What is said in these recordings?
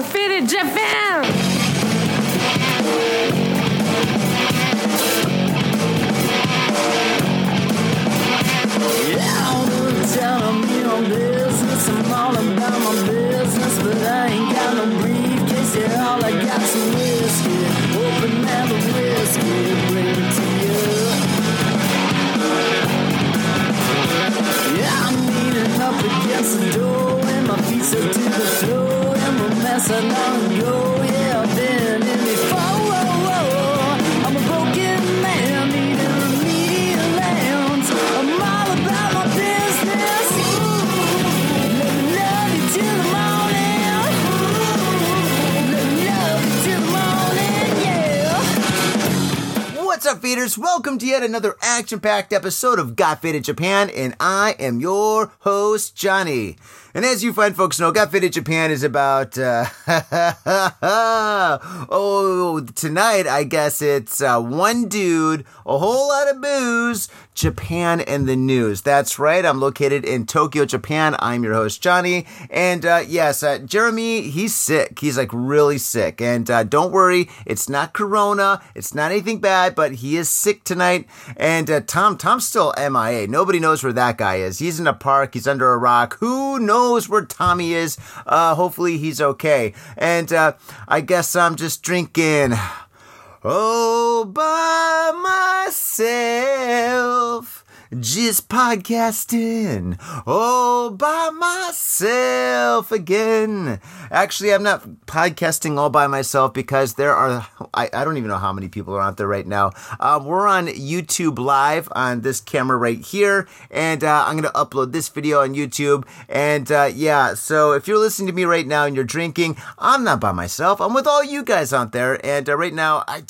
fitted Japan. I'm in on business. I'm all about my business, but I ain't got no briefcase. Yeah, all I got's some whiskey. Open the whiskey, bring it to you. Yeah, I'm leaning up against the door, and my feet stuck to the floor, Yeah, I've been in. I'm a broken man. I'm all about my business. Love you till the morning. Love you till the morning. What's up, feeders? Welcome to yet another action packed episode of Got Faded Japan, and I am your host, Johnny. And as you fine folks know, Got Faded Japan is about, uh, oh, tonight I guess it's uh, one dude, a whole lot of booze, Japan and the news. That's right, I'm located in Tokyo, Japan. I'm your host, Johnny. And uh, yes, uh, Jeremy, he's sick. He's like really sick. And uh, don't worry, it's not corona, it's not anything bad, but he is sick tonight. And uh, Tom, Tom's still MIA. Nobody knows where that guy is. He's in a park, he's under a rock. Who knows where Tommy is? Uh, hopefully he's okay. And uh, I guess I'm just drinking. Oh, by myself. Just podcasting all by myself again. Actually, I'm not podcasting all by myself because there are, I, I don't even know how many people are out there right now. Uh, we're on YouTube Live on this camera right here, and uh, I'm going to upload this video on YouTube. And uh, yeah, so if you're listening to me right now and you're drinking, I'm not by myself. I'm with all you guys out there. And uh, right now, I,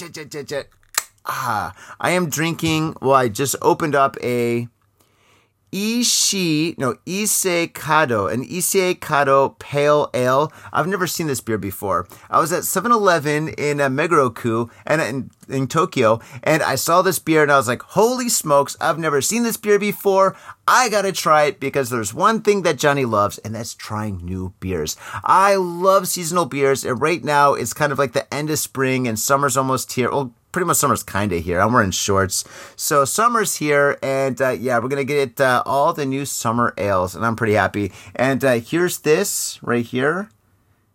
Ah, I am drinking. Well, I just opened up a Ishi, no, Issei Kado, an Issei Kado Pale Ale. I've never seen this beer before. I was at 7-Eleven in uh, Megaroku and in, in Tokyo, and I saw this beer and I was like, holy smokes, I've never seen this beer before. I gotta try it because there's one thing that Johnny loves, and that's trying new beers. I love seasonal beers, and right now it's kind of like the end of spring and summer's almost here. Well, pretty much summer's kind of here. I'm wearing shorts. So summer's here, and uh, yeah, we're gonna get uh, all the new summer ales, and I'm pretty happy. And uh, here's this right here.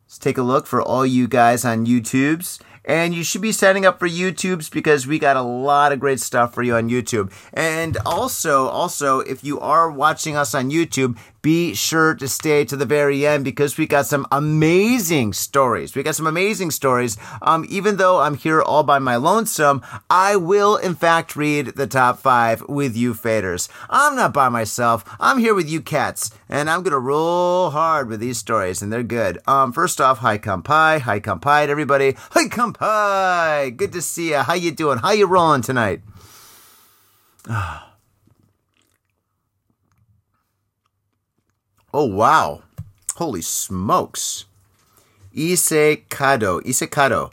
Let's take a look for all you guys on YouTube's. And you should be signing up for YouTube's because we got a lot of great stuff for you on YouTube. And also, also, if you are watching us on YouTube, be sure to stay to the very end because we got some amazing stories. We got some amazing stories. Um, even though I'm here all by my lonesome, I will in fact read the top five with you faders. I'm not by myself. I'm here with you cats, and I'm gonna roll hard with these stories, and they're good. Um, first off, hi kampai, hi kampai to everybody. Hi kampai, good to see you. How you doing? How you rolling tonight? Oh wow. Holy smokes. Issei Kado. Issei Kado.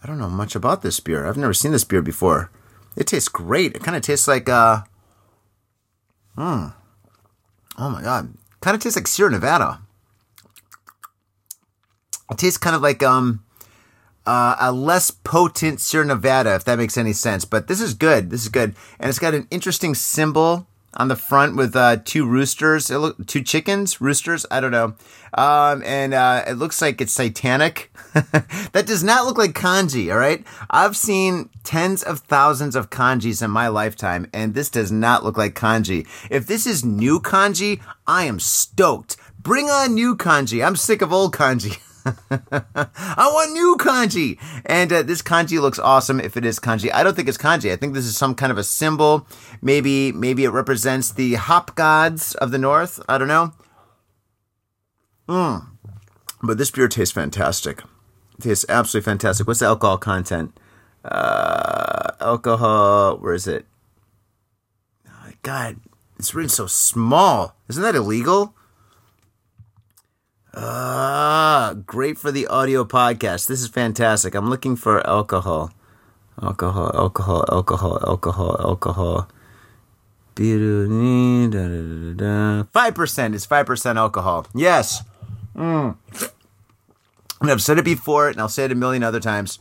I don't know much about this beer. I've never seen this beer before. It tastes great. It kind of tastes like uh Hmm. Oh my god. Kind of tastes like Sierra Nevada. It tastes kind of like um uh, a less potent Sierra Nevada, if that makes any sense. But this is good. This is good, and it's got an interesting symbol on the front with uh, two roosters, look, two chickens, roosters. I don't know, um, and uh, it looks like it's satanic. that does not look like kanji. All right, I've seen tens of thousands of kanjis in my lifetime, and this does not look like kanji. If this is new kanji, I am stoked. Bring on new kanji. I'm sick of old kanji. I want new kanji. And uh, this kanji looks awesome if it is kanji. I don't think it's kanji. I think this is some kind of a symbol. Maybe maybe it represents the hop gods of the north. I don't know. Mm. But this beer tastes fantastic. It tastes absolutely fantastic. What's the alcohol content? Uh, alcohol, where is it? Oh God, it's written so small. Isn't that illegal? Ah, great for the audio podcast. This is fantastic. I'm looking for alcohol. Alcohol, alcohol, alcohol, alcohol, alcohol. Five percent is five percent alcohol. Yes. Mm. And I've said it before, and I'll say it a million other times.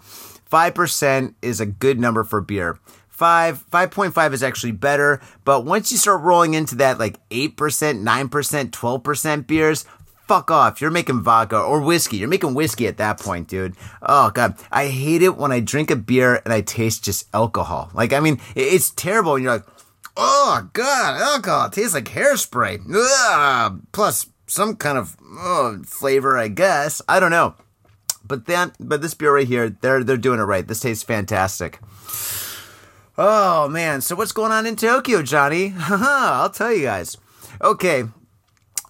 5% is a good number for beer. 5, 5.5 is actually better, but once you start rolling into that like 8%, 9%, 12% beers, fuck off. You're making vodka or whiskey. You're making whiskey at that point, dude. Oh god, I hate it when I drink a beer and I taste just alcohol. Like I mean, it's terrible and you're like, "Oh god, alcohol tastes like hairspray." Ugh. Plus some kind of oh, flavor, I guess. I don't know. But then but this beer right here, they're they're doing it right. This tastes fantastic. Oh man, so what's going on in Tokyo, Johnny? I'll tell you guys. Okay,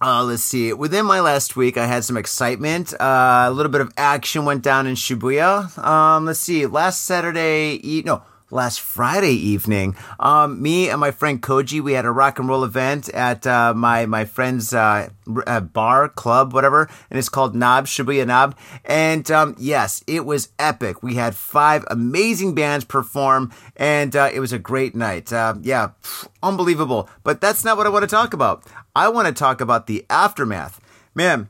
uh, let's see. Within my last week, I had some excitement. Uh, a little bit of action went down in Shibuya. Um, let's see. Last Saturday, e- no, last Friday evening, um, me and my friend Koji, we had a rock and roll event at uh, my my friend's uh, uh, bar club, whatever, and it's called Knob Shibuya Knob. And um, yes, it was epic. We had five amazing bands perform, and uh, it was a great night. Uh, yeah, pff, unbelievable. But that's not what I want to talk about. I want to talk about the aftermath, man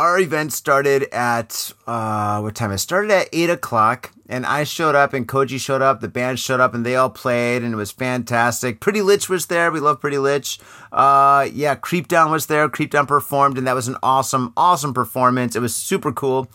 our event started at uh, what time? It started at eight o'clock, and I showed up, and Koji showed up, the band showed up, and they all played, and it was fantastic. Pretty Lich was there. We love Pretty Lich. Uh, yeah, Creep Down was there. Creep Down performed, and that was an awesome, awesome performance. It was super cool.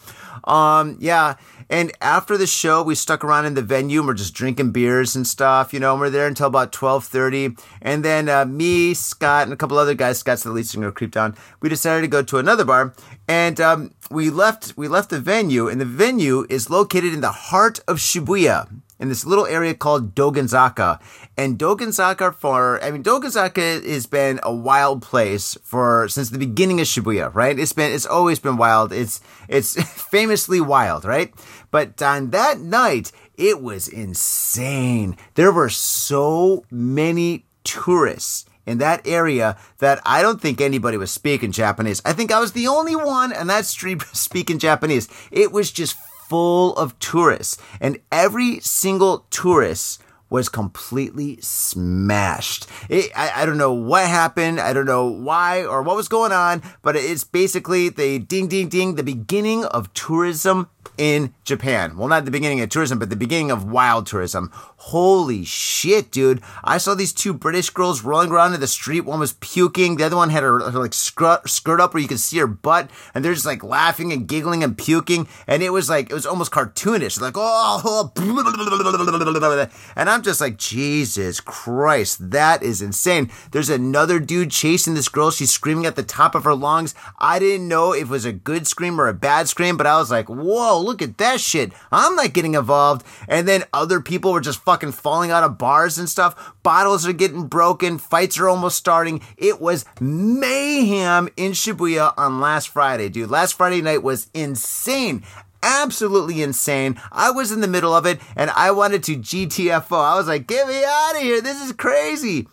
Um, yeah. And after the show, we stuck around in the venue and we're just drinking beers and stuff, you know, and we're there until about 1230. And then, uh, me, Scott, and a couple other guys, Scott's the lead singer of Creep Down, we decided to go to another bar. And, um, we left, we left the venue and the venue is located in the heart of Shibuya in this little area called Dogenzaka. And Dogenzaka for, I mean, Dogenzaka has been a wild place for, since the beginning of Shibuya, right? It's been, it's always been wild. It's, it's famously wild, right? But on that night, it was insane. There were so many tourists in that area that I don't think anybody was speaking Japanese. I think I was the only one on that street speaking Japanese. It was just full of tourists, and every single tourist was completely smashed. It, I, I don't know what happened. I don't know why or what was going on, but it's basically the ding, ding, ding, the beginning of tourism in Japan. Well, not the beginning of tourism, but the beginning of wild tourism. Holy shit, dude. I saw these two British girls rolling around in the street. One was puking. The other one had her, her like skirt, skirt up where you could see her butt. And they're just like laughing and giggling and puking. And it was like, it was almost cartoonish. Like, oh, and I'm just like, Jesus Christ, that is insane. There's another dude chasing this girl. She's screaming at the top of her lungs. I didn't know if it was a good scream or a bad scream, but I was like, whoa, look at that shit. I'm not getting involved. And then other people were just fucking falling out of bars and stuff. Bottles are getting broken. Fights are almost starting. It was mayhem in Shibuya on last Friday, dude. Last Friday night was insane absolutely insane. I was in the middle of it and I wanted to GTFO. I was like, get me out of here. This is crazy.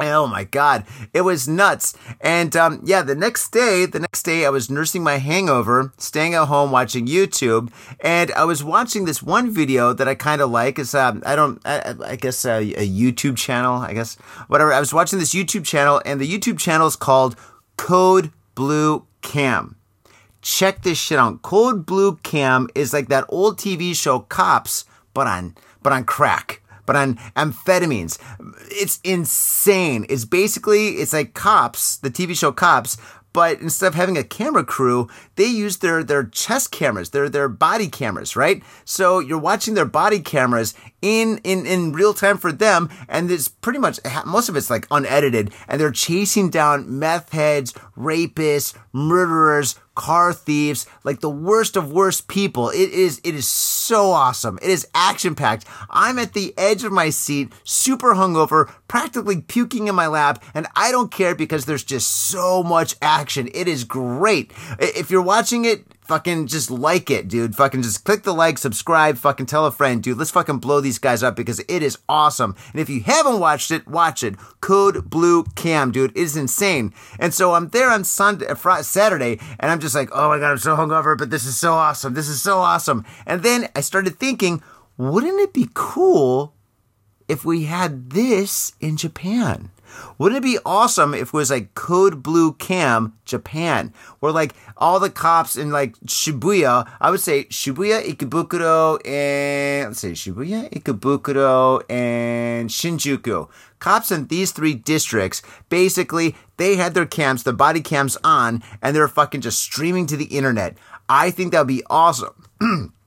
Oh my God, it was nuts. And um, yeah, the next day, the next day, I was nursing my hangover, staying at home watching YouTube, and I was watching this one video that I kind of like. It's um, I don't, I, I guess a, a YouTube channel, I guess whatever. I was watching this YouTube channel, and the YouTube channel is called Code Blue Cam. Check this shit out. Code Blue Cam is like that old TV show Cops, but on but on crack but on amphetamines. It's insane. It's basically, it's like cops, the TV show Cops, but instead of having a camera crew, they use their their chest cameras, their their body cameras, right? So you're watching their body cameras in in in real time for them, and it's pretty much most of it's like unedited, and they're chasing down meth heads, rapists, murderers, car thieves, like the worst of worst people. It is it is so awesome. It is action packed. I'm at the edge of my seat, super hungover, practically puking in my lap, and I don't care because there's just so much action. It is great. If you're watching it, fucking just like it, dude. Fucking just click the like, subscribe, fucking tell a friend, dude. Let's fucking blow these guys up because it is awesome. And if you haven't watched it, watch it. Code Blue Cam, dude. It is insane. And so I'm there on Sunday, uh, Friday, Saturday, and I'm just like, oh my god, I'm so hungover, but this is so awesome. This is so awesome. And then I started thinking, wouldn't it be cool if we had this in Japan? Wouldn't it be awesome if it was like Code Blue Cam Japan, where like all the cops in like Shibuya, I would say Shibuya, Ikebukuro, and let's say Shibuya, Ikebukuro, and Shinjuku. Cops in these three districts, basically, they had their cams, the body cams on, and they were fucking just streaming to the internet. I think that would be awesome.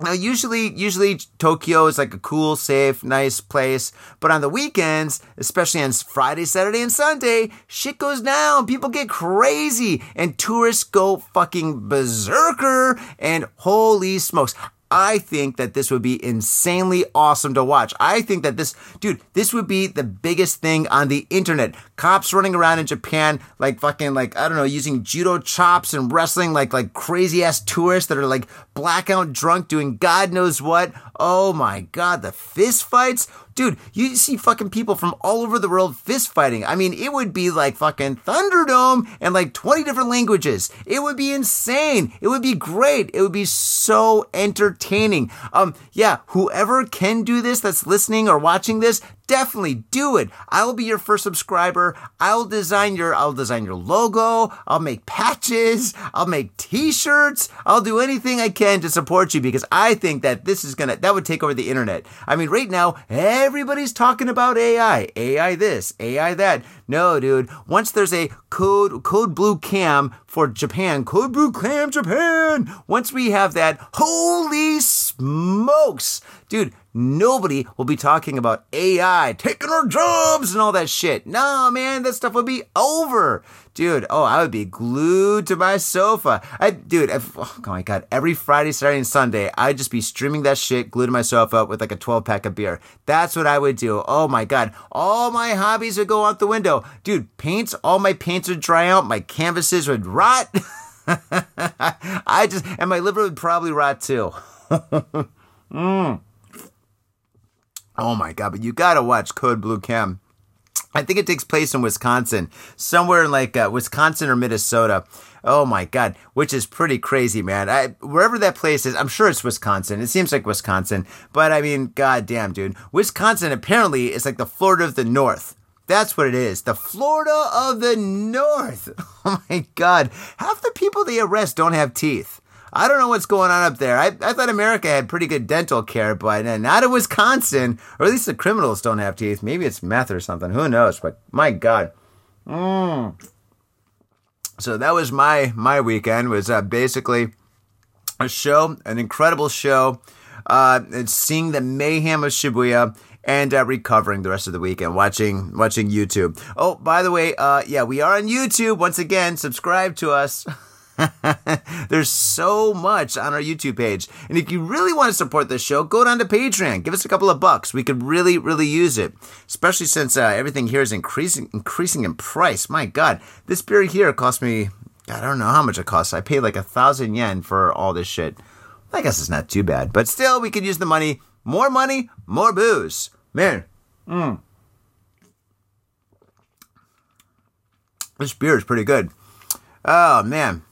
Now, usually, usually Tokyo is like a cool, safe, nice place. But on the weekends, especially on Friday, Saturday, and Sunday, shit goes down. People get crazy and tourists go fucking berserker. And holy smokes. I think that this would be insanely awesome to watch. I think that this, dude, this would be the biggest thing on the internet. Cops running around in Japan like fucking like I don't know, using judo chops and wrestling like like crazy ass tourists that are like blackout drunk doing God knows what. Oh my god, the fist fights. Dude, you see fucking people from all over the world fist fighting. I mean, it would be like fucking Thunderdome and like 20 different languages. It would be insane. It would be great. It would be so entertaining. Um, yeah, whoever can do this that's listening or watching this, definitely do it. I will be your first subscriber. I'll design your I'll design your logo. I'll make patches. I'll make t-shirts. I'll do anything I can to support you because I think that this is gonna that would take over the internet. I mean, right now everybody's talking about AI, AI this, AI that. No, dude. Once there's a code code blue cam for Japan, code blue cam Japan. Once we have that, holy smokes, dude nobody will be talking about AI taking our jobs and all that shit. No, man, that stuff would be over. Dude, oh, I would be glued to my sofa. I, dude, oh my god, every Friday, Saturday, and Sunday, I'd just be streaming that shit glued to my sofa with like a 12 pack of beer. That's what I would do. Oh my god, all my hobbies would go out the window. Dude, paints, all my paints would dry out, my canvases would rot. I just, and my liver would probably rot too. mm. Oh my god, but you gotta watch Code Blue Cam. I think it takes place in Wisconsin, somewhere in like uh, Wisconsin or Minnesota. Oh my god, which is pretty crazy, man. I, wherever that place is, I'm sure it's Wisconsin. It seems like Wisconsin, but I mean, goddamn, dude, Wisconsin apparently is like the Florida of the North. That's what it is. The Florida of the North. Oh my god, half the people they arrest don't have teeth. I don't know what's going on up there. I, I thought America had pretty good dental care, but uh, not in Wisconsin, or at least the criminals don't have teeth. Maybe it's meth or something. Who knows? But my God. Mm. So that was my my weekend. Was uh, basically a show, an incredible show. Uh, seeing the mayhem of Shibuya and uh, recovering the rest of the weekend, watching watching YouTube. Oh, by the way, uh, yeah, we are on YouTube once again. Subscribe to us. There's so much on our YouTube page. And if you really want to support this show, go down to Patreon. Give us a couple of bucks. We could really, really use it. Especially since uh, everything here is increasing increasing in price. My God, this beer here cost me, I don't know how much it costs. I paid like a thousand yen for all this shit. I guess it's not too bad. But still, we could use the money. More money, more booze. Man, mm. This beer is pretty good. Oh, man.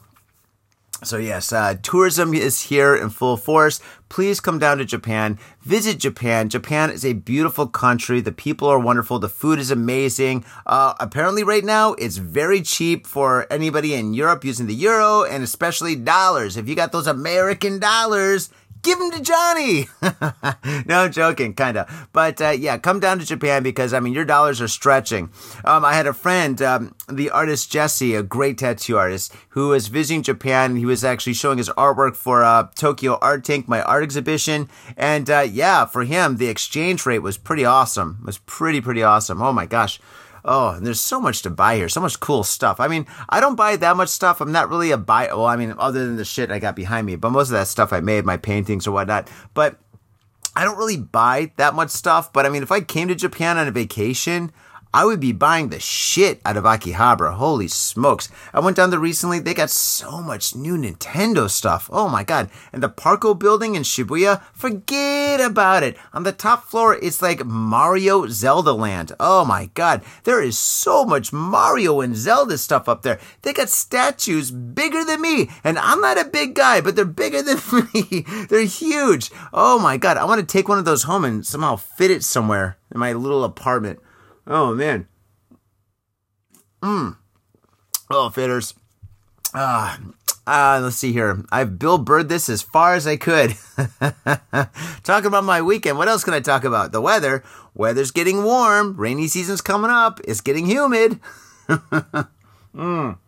So yes, uh, tourism is here in full force. Please come down to Japan. Visit Japan. Japan is a beautiful country. The people are wonderful. The food is amazing. Uh, apparently, right now it's very cheap for anybody in Europe using the euro and especially dollars. If you got those American dollars, give them to Johnny. no, I'm joking, kind of. But uh, yeah, come down to Japan because, I mean, your dollars are stretching. Um, I had a friend, um, the artist Jesse, a great tattoo artist, who was visiting Japan. He was actually showing his artwork for uh, Tokyo Art Tank, my art exhibition. And uh, yeah, for him, the exchange rate was pretty awesome. It was pretty, pretty awesome. Oh my gosh. Oh, and there's so much to buy here, so much cool stuff. I mean, I don't buy that much stuff. I'm not really a buy. Well, I mean, other than the shit I got behind me, but most of that stuff I made, my paintings or whatnot. But I don't really buy that much stuff. But I mean, if I came to Japan on a vacation, I would be buying the shit out of Akihabara. Holy smokes. I went down there recently. They got so much new Nintendo stuff. Oh my god. And the Parco building in Shibuya, forget about it. On the top floor, it's like Mario Zelda land. Oh my god. There is so much Mario and Zelda stuff up there. They got statues bigger than me. And I'm not a big guy, but they're bigger than me. they're huge. Oh my god. I want to take one of those home and somehow fit it somewhere in my little apartment. Oh man. Oh, fitters. Ah, uh, let's see here. I've Bill Bird this as far as I could. Talking about my weekend. What else can I talk about? The weather. Weather's getting warm. Rainy season's coming up. It's getting humid.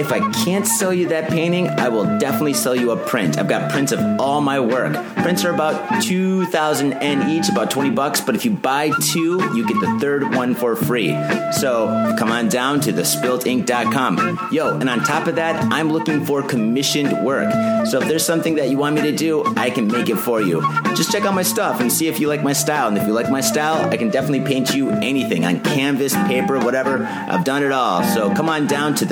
if I can't sell you that painting, I will definitely sell you a print. I've got prints of all my work. Prints are about 2000 yen each, about 20 bucks, but if you buy two, you get the third one for free. So come on down to thespiltink.com. Yo, and on top of that, I'm looking for commissioned work. So if there's something that you want me to do, I can make it for you. Just check out my stuff and see if you like my style. And if you like my style, I can definitely paint you anything on canvas, paper, whatever. I've done it all. So come on down to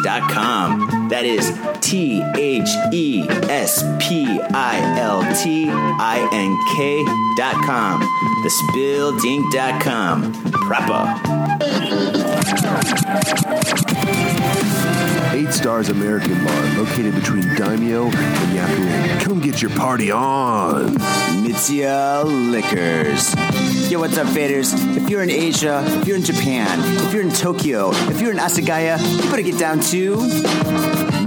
thespiltink.com. That is T H E S P I L T I N K.com. Thespiltink.com. Proper. Stars American Bar, located between Daimyo and Yakuin. Come get your party on. Mitsuya Liquors. Yo, what's up, faders? If you're in Asia, if you're in Japan, if you're in Tokyo, if you're in Asagaya, you better get down to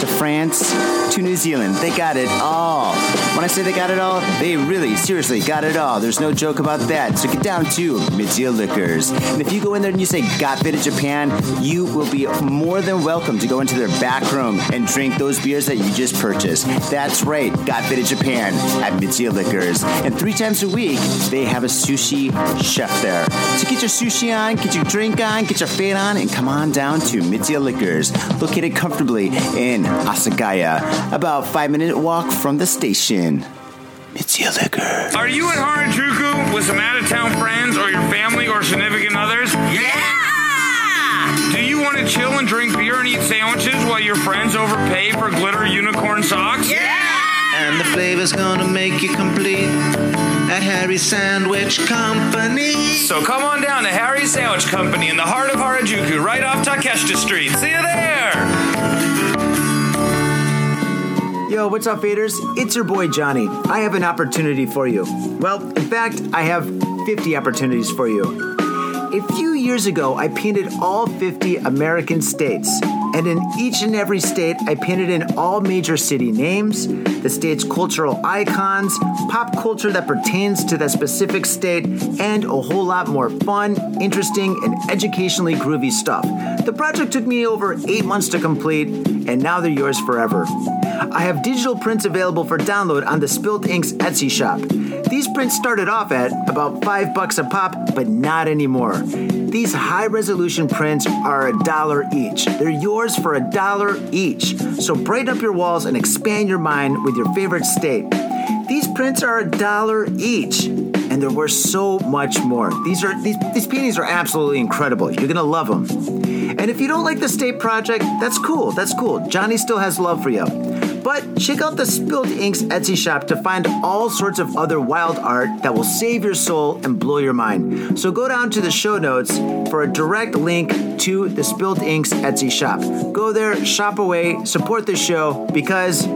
to France to New Zealand. They got it all. When I say they got it all, they really, seriously got it all. There's no joke about that. So get down to Mitsuya Liquors. And if you go in there and you say Got Faded Japan, you will be more than welcome to go into their back room and drink those beers that you just purchased. That's right, Got Faded Japan at Mitsuya Liquors. And three times a week, they have a sushi chef there. So get your sushi on, get your drink on, get your fade on, and come on down to Mitsuya Liquors, located comfortably in Asagaya, about five minute walk from the station. Mitsuya Liquors. Are you in Harajuku with some out of town friends or your family or significant others? Yeah! Do you want to chill and drink beer and eat sandwiches while your friends overpay for glitter unicorn socks? Yeah! And the flavor's gonna make you complete at Harry's Sandwich Company. So come on down to Harry's Sandwich Company in the heart of Harajuku, right off Takeshita Street. See you there! Yo, what's up, faders? It's your boy Johnny. I have an opportunity for you. Well, in fact, I have 50 opportunities for you. A few years ago, I painted all 50 American states. And in each and every state, I painted in all major city names, the state's cultural icons, pop culture that pertains to that specific state, and a whole lot more fun, interesting, and educationally groovy stuff. The project took me over eight months to complete, and now they're yours forever. I have digital prints available for download on the Spilt Inks Etsy shop. These prints started off at about five bucks a pop, but not anymore. These high resolution prints are a dollar each. They're yours for a dollar each. So brighten up your walls and expand your mind with your favorite state. These prints are a dollar each, and there were so much more. These are these, these paintings are absolutely incredible. You're gonna love them. And if you don't like the state project, that's cool. That's cool. Johnny still has love for you. But check out the Spilt Ink's Etsy shop to find all sorts of other wild art that will save your soul and blow your mind. So go down to the show notes for a direct link to the Spilt Ink's Etsy shop. Go there, shop away, support the show because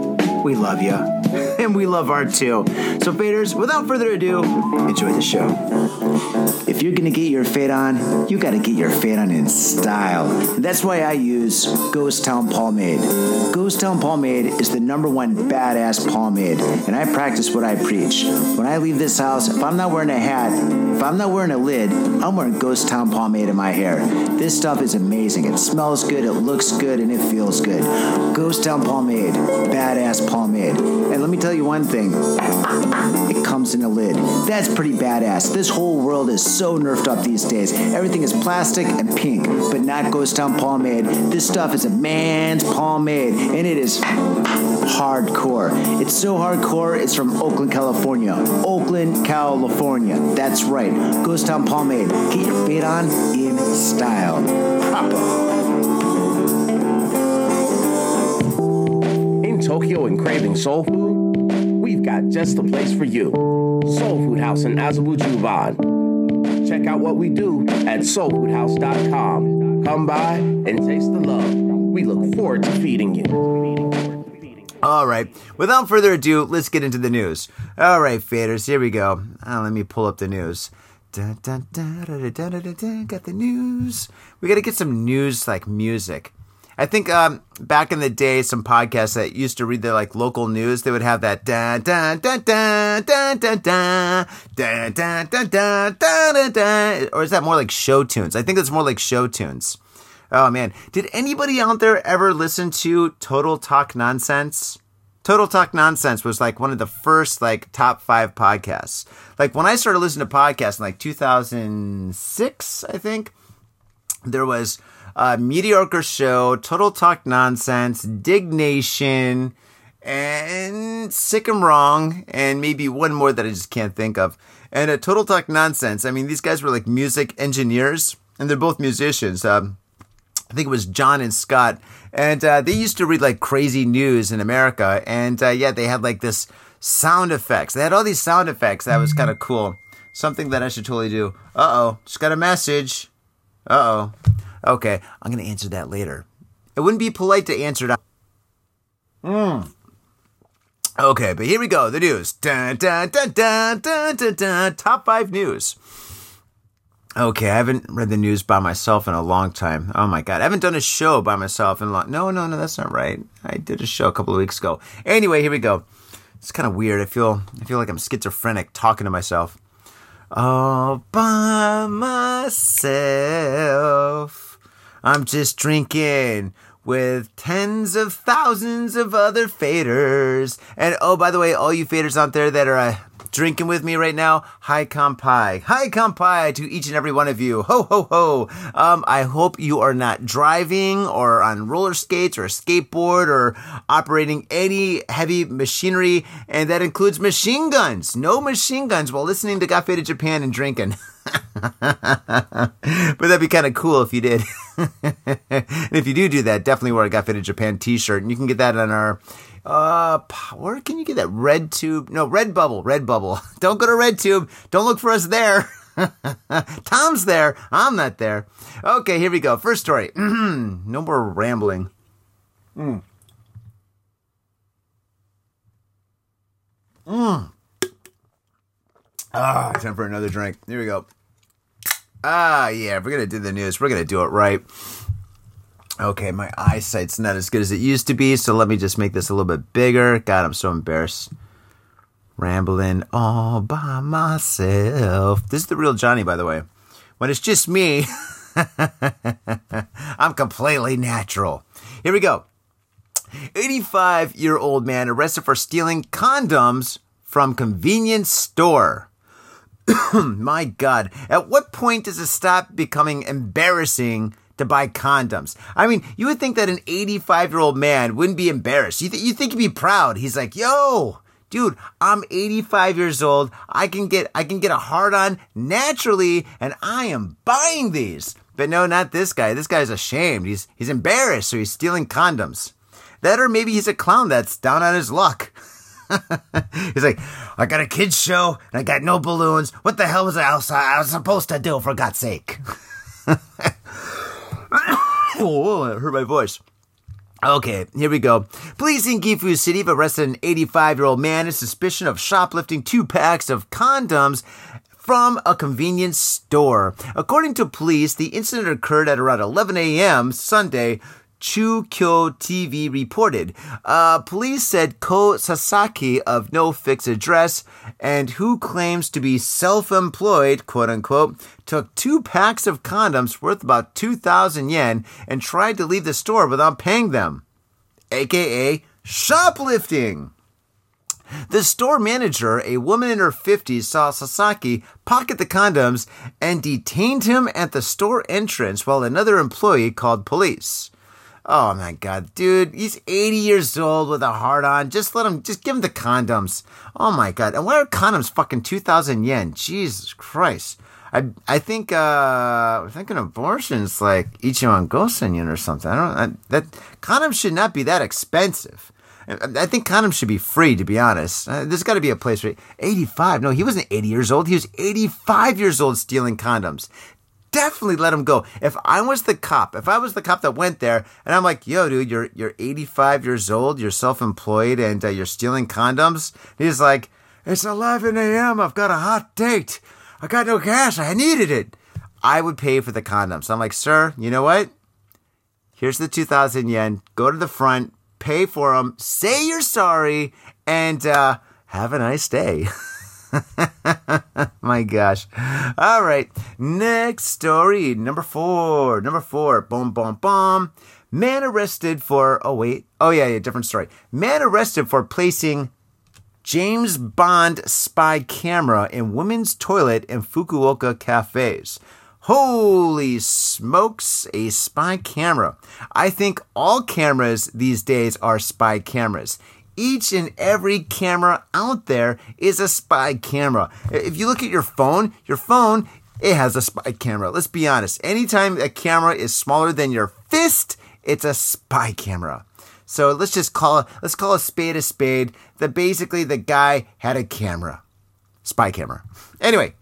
we love you. And we love art too. So, faders, without further ado, enjoy the show. If you're gonna get your fade on, you gotta get your fade on in style. That's why I use Ghost Town Pomade. Ghost Town Pomade is the number one badass pomade, and I practice what I preach. When I leave this house, if I'm not wearing a hat, if I'm not wearing a lid, I'm wearing Ghost Town Pomade in my hair. This stuff is amazing. It smells good, it looks good, and it feels good. Ghost Town Pomade, badass pomade. And let me tell you one thing it comes in a lid. That's pretty badass. This whole world is so nerfed up these days. Everything is plastic and pink, but not Ghost Town pomade. This stuff is a man's pomade, and it is hardcore. It's so hardcore, it's from Oakland, California. Oakland, California. That's right. Ghost Town pomade. Get your fade on in style. Proper. In Tokyo and craving soul food, we've got just the place for you. Soul Food House in Azabu Juban. Check out what we do at soulfoodhouse.com. Come by and taste the love. We look forward to feeding you. All right. Without further ado, let's get into the news. All right, faders, here we go. Uh, let me pull up the news. Dun, dun, dun. Got the news. We got to get some news like music. I think um, back in the day, some podcasts that used to read the like local news, they would have that dun dun dun dun dun dun dun dun dun dun dun dun dun, or is that more like show tunes? I think it's more like show tunes. Oh man, did anybody out there ever listen to Total Talk Nonsense? Total Talk Nonsense was like one of the first like top five podcasts. Like when I started listening to podcasts in like 2006, I think there was uh, Mediocre Show, Total Talk Nonsense, Diggnation, and Sick and Wrong, and maybe one more that I just can't think of. And a Total Talk Nonsense. I mean, these guys were like music engineers, and they're both musicians. Um, I think it was John and Scott, and uh, they used to read like crazy news in America, and uh, yeah, they had like this sound effects. They had all these sound effects that was kind of cool. Something that I should totally do. Uh oh, just got a message. Uh oh. Okay, I'm gonna answer that later. It wouldn't be polite to answer it. Hmm. Okay, but here we go. The news. Dun, dun, dun, dun, dun, dun, dun. Top five news. Okay, I haven't read the news by myself in a long time. Oh my god, I haven't done a show by myself in a long. No, no, no, that's not right. I did a show a couple of weeks ago. Anyway, here we go. It's kind of weird. I feel, I feel like I'm schizophrenic talking to myself. All by myself, I'm just drinking with tens of thousands of other faders. And oh, by the way, all you faders out there that are uh, drinking with me right now, hi kampai. Hi kampai to each and every one of you. Ho, ho, ho. Um, I hope you are not driving or on roller skates or a skateboard or operating any heavy machinery. And that includes machine guns. No machine guns while listening to Got Faded Japan and drinking. but that'd be kind of cool if you did. and if you do do that, definitely wear a Got Faded Japan t-shirt. And you can get that on our uh, where can you get that? Red Tube? No, Red Bubble. Red Bubble. Don't go to Red Tube. Don't look for us there. Tom's there. I'm not there. Okay, here we go. First story. no more rambling. Mm. Mm. Ah, time for another drink. Here we go. Ah, yeah, if we're going to do the news, we're going to do it right. Okay, my eyesight's not as good as it used to be, so let me just make this a little bit bigger. God, I'm so embarrassed. Rambling all by myself. This is the real Johnny, by the way. When it's just me, I'm completely natural. Here we go. 85 year old man arrested for stealing condoms from convenience store. My God, at what point does it stop becoming embarrassing to buy condoms? I mean, you would think that an 85 year old man wouldn't be embarrassed. You, th- you think he'd be proud. He's like, yo, dude, I'm 85 years old. I can get, I can get a hard on naturally and I am buying these. But no, not this guy. This guy's ashamed. He's, he's embarrassed. So he's stealing condoms. That or maybe he's a clown that's down on his luck. He's like, I got a kids show and I got no balloons. What the hell was I, else I was supposed to do for God's sake? oh, it hurt my voice. Okay, here we go. Police in Gifu City have arrested an 85 year old man in suspicion of shoplifting two packs of condoms from a convenience store. According to police, the incident occurred at around 11 a.m. Sunday. Chukyo TV reported. Uh, police said Ko Sasaki of no fixed address and who claims to be self-employed, quote unquote, took two packs of condoms worth about 2,000 yen and tried to leave the store without paying them, aka shoplifting. The store manager, a woman in her 50s, saw Sasaki pocket the condoms and detained him at the store entrance while another employee called police. Oh my god, dude, he's 80 years old with a heart on. Just let him, just give him the condoms. Oh my god. And why are condoms fucking 2,000 yen? Jesus Christ. I I think uh I think an abortion's like Ichiban Gosen yen or something. I don't I, that condoms should not be that expensive. I I think condoms should be free, to be honest. Uh, there's got to be a place for 85. No, he wasn't 80 years old. He was 85 years old stealing condoms. Definitely let him go. If I was the cop, if I was the cop that went there, and I'm like, "Yo, dude, you're you're 85 years old, you're self-employed, and uh, you're stealing condoms," he's like, "It's 11 a.m. I've got a hot date. I got no cash. I needed it." I would pay for the condoms. I'm like, "Sir, you know what? Here's the 2,000 yen. Go to the front, pay for them, say you're sorry, and uh, have a nice day. My gosh. All right. Next story. Number four. Number four. Boom, boom, boom. Man arrested for. Oh, wait. Oh, yeah, yeah. Different story. Man arrested for placing James Bond spy camera in women's toilet in Fukuoka cafes. Holy smokes, a spy camera. I think all cameras these days are spy cameras. Each and every camera out there is a spy camera. If you look at your phone, your phone, it has a spy camera. Let's be honest. Anytime a camera is smaller than your fist, it's a spy camera. So let's just call let's call a spade a spade. That basically the guy had a camera. Spy camera. Anyway.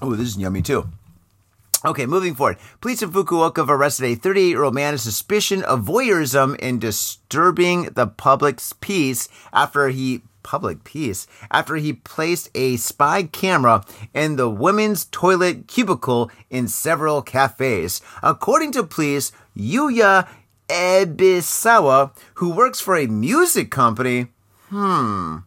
Oh, this is yummy too. Okay, moving forward. Police in Fukuoka have arrested a 38 year old man on suspicion of voyeurism and disturbing the public's peace after he public peace after he placed a spy camera in the women's toilet cubicle in several cafes. According to police, Yuya Ebisawa, who works for a music company, hmm,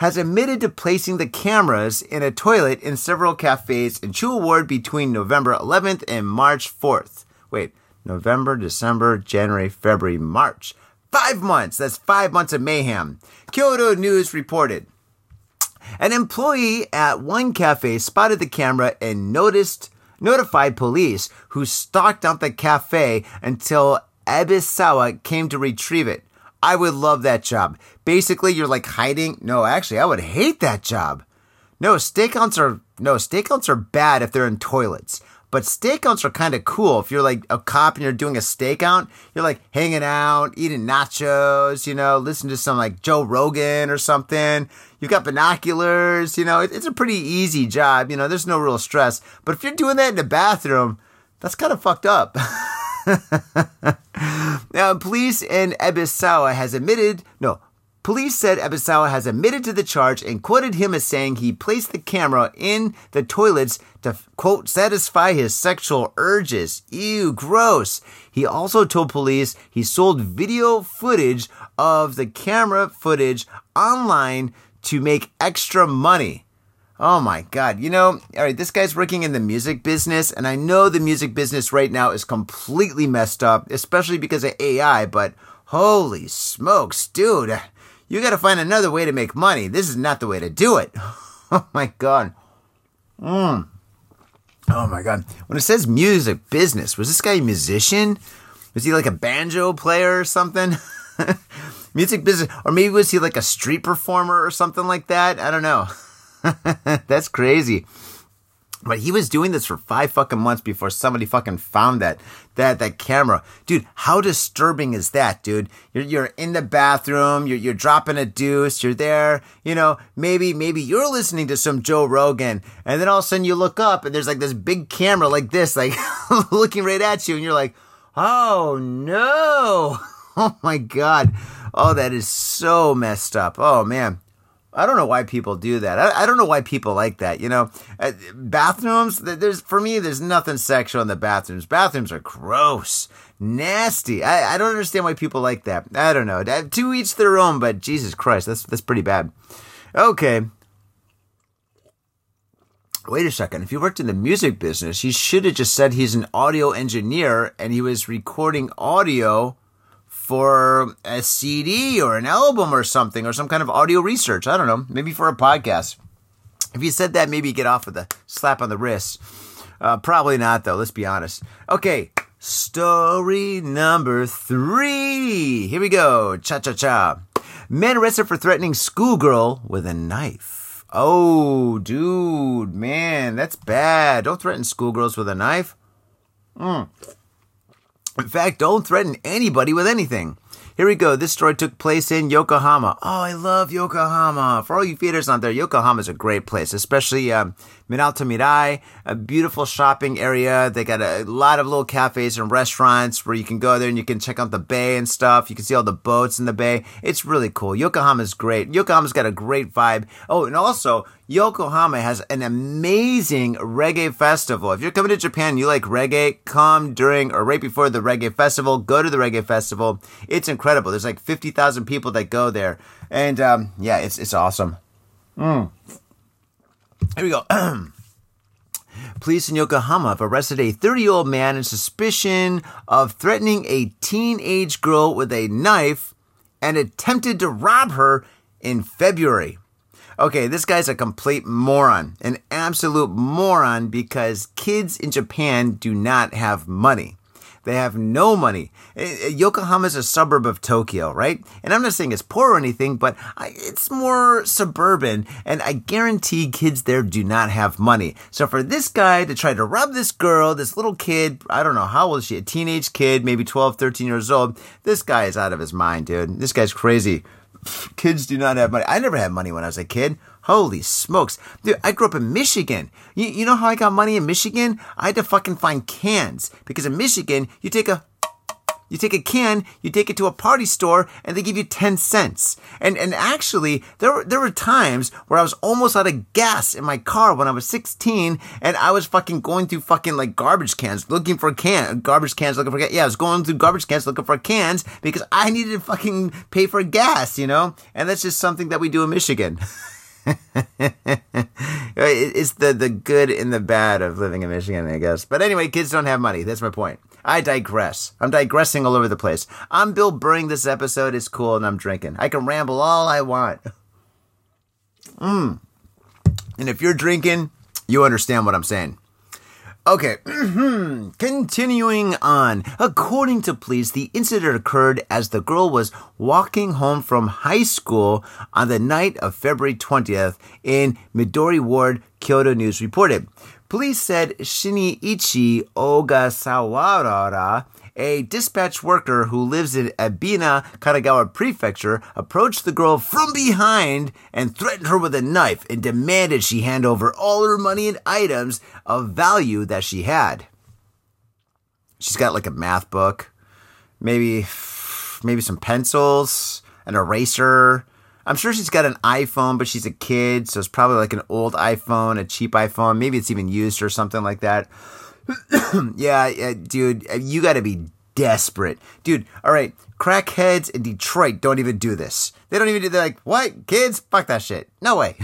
has admitted to placing the cameras in a toilet in several cafes in Chuo Ward between November 11th and March 4th. Wait, November, December, January, February, March. Five months. That's five months of mayhem. Kyodo News reported. An employee at one cafe spotted the camera and noticed notified police who stalked out the cafe until Ebisawa came to retrieve it. I would love that job. Basically, you're like hiding. No, actually, I would hate that job. No, stakeouts are no stakeouts are bad if they're in toilets. But stakeouts are kind of cool. If you're like a cop and you're doing a stakeout, you're like hanging out, eating nachos, you know, listening to some like Joe Rogan or something. You've got binoculars, you know, it's a pretty easy job. You know, there's no real stress. But if you're doing that in the bathroom, that's kind of fucked up. now, police in Ebisawa has admitted, no, police said Ebisawa has admitted to the charge and quoted him as saying he placed the camera in the toilets to, quote, satisfy his sexual urges. Ew, gross. He also told police he sold video footage of the camera footage online to make extra money. Oh my God. You know, all right, this guy's working in the music business, and I know the music business right now is completely messed up, especially because of AI, but holy smokes, dude. You gotta find another way to make money. This is not the way to do it. Oh my God. Mm. Oh my God. When it says music business, was this guy a musician? Was he like a banjo player or something? music business. Or maybe was he like a street performer or something like that? I don't know. That's crazy. But he was doing this for five fucking months before somebody fucking found that that that camera, dude. How disturbing is that, dude? You're you're in the bathroom, you're you're dropping a deuce, you're there, you know. Maybe maybe you're listening to some Joe Rogan, and then all of a sudden you look up and there's like this big camera like this, like looking right at you, and you're like, oh no, oh my god, oh that is so messed up. Oh man. I don't know why people do that. I, I don't know why people like that. You know, uh, bathrooms. There's for me, there's nothing sexual in the bathrooms. Bathrooms are gross, nasty. I, I don't understand why people like that. I don't know. To each their own. But Jesus Christ, that's that's pretty bad. Okay. Wait a second. If he worked in the music business, he should have just said he's an audio engineer and he was recording audio for a CD or an album or something or some kind of audio research. I don't know, maybe for a podcast. If you said that, maybe get off with a slap on the wrist. Uh, probably not, though. Let's be honest. Okay, story number three. Here we go. Cha cha cha. Man arrested for threatening schoolgirl with a knife. Oh, dude, man, that's bad. Don't threaten schoolgirls with a knife. Mm. In fact, don't threaten anybody with anything. Here we go. This story took place in Yokohama. Oh, I love Yokohama. For all you feeders out there, Yokohama is a great place, especially um, Minato Mirai, a beautiful shopping area. They got a lot of little cafes and restaurants where you can go there and you can check out the bay and stuff. You can see all the boats in the bay. It's really cool. Yokohama is great. Yokohama's got a great vibe. Oh, and also, Yokohama has an amazing reggae festival. If you're coming to Japan, and you like reggae, come during or right before the reggae festival. Go to the reggae festival. It's incredible. There's like 50,000 people that go there. And um, yeah, it's, it's awesome. Mm. Here we go. Police in Yokohama have arrested a 30 year old man in suspicion of threatening a teenage girl with a knife and attempted to rob her in February. Okay, this guy's a complete moron, an absolute moron because kids in Japan do not have money. They have no money. Eh, eh, Yokohama is a suburb of Tokyo, right? And I'm not saying it's poor or anything, but it's more suburban, and I guarantee kids there do not have money. So for this guy to try to rob this girl, this little kid, I don't know, how old is she? A teenage kid, maybe 12, 13 years old. This guy is out of his mind, dude. This guy's crazy. Kids do not have money. I never had money when I was a kid. Holy smokes. Dude, I grew up in Michigan. You, you know how I got money in Michigan? I had to fucking find cans. Because in Michigan, you take a you take a can, you take it to a party store, and they give you 10 cents. And, and actually, there were, there were times where I was almost out of gas in my car when I was 16, and I was fucking going through fucking like garbage cans looking for can, garbage cans looking for, yeah, I was going through garbage cans looking for cans because I needed to fucking pay for gas, you know? And that's just something that we do in Michigan. it's the, the good and the bad of living in Michigan, I guess. But anyway, kids don't have money. That's my point. I digress. I'm digressing all over the place. I'm Bill Burring. This episode is cool and I'm drinking. I can ramble all I want. Mmm. And if you're drinking, you understand what I'm saying. Okay, continuing on. According to police, the incident occurred as the girl was walking home from high school on the night of February 20th in Midori Ward, Kyodo News reported. Police said Shinichi Ogasawara a dispatch worker who lives in Ebina, Kanagawa Prefecture, approached the girl from behind and threatened her with a knife and demanded she hand over all her money and items of value that she had. She's got like a math book, maybe maybe some pencils, an eraser. I'm sure she's got an iPhone, but she's a kid, so it's probably like an old iPhone, a cheap iPhone. Maybe it's even used or something like that. yeah, yeah, dude, you got to be desperate, dude. All right, crackheads in Detroit don't even do this. They don't even do. They're like, what kids? Fuck that shit. No way.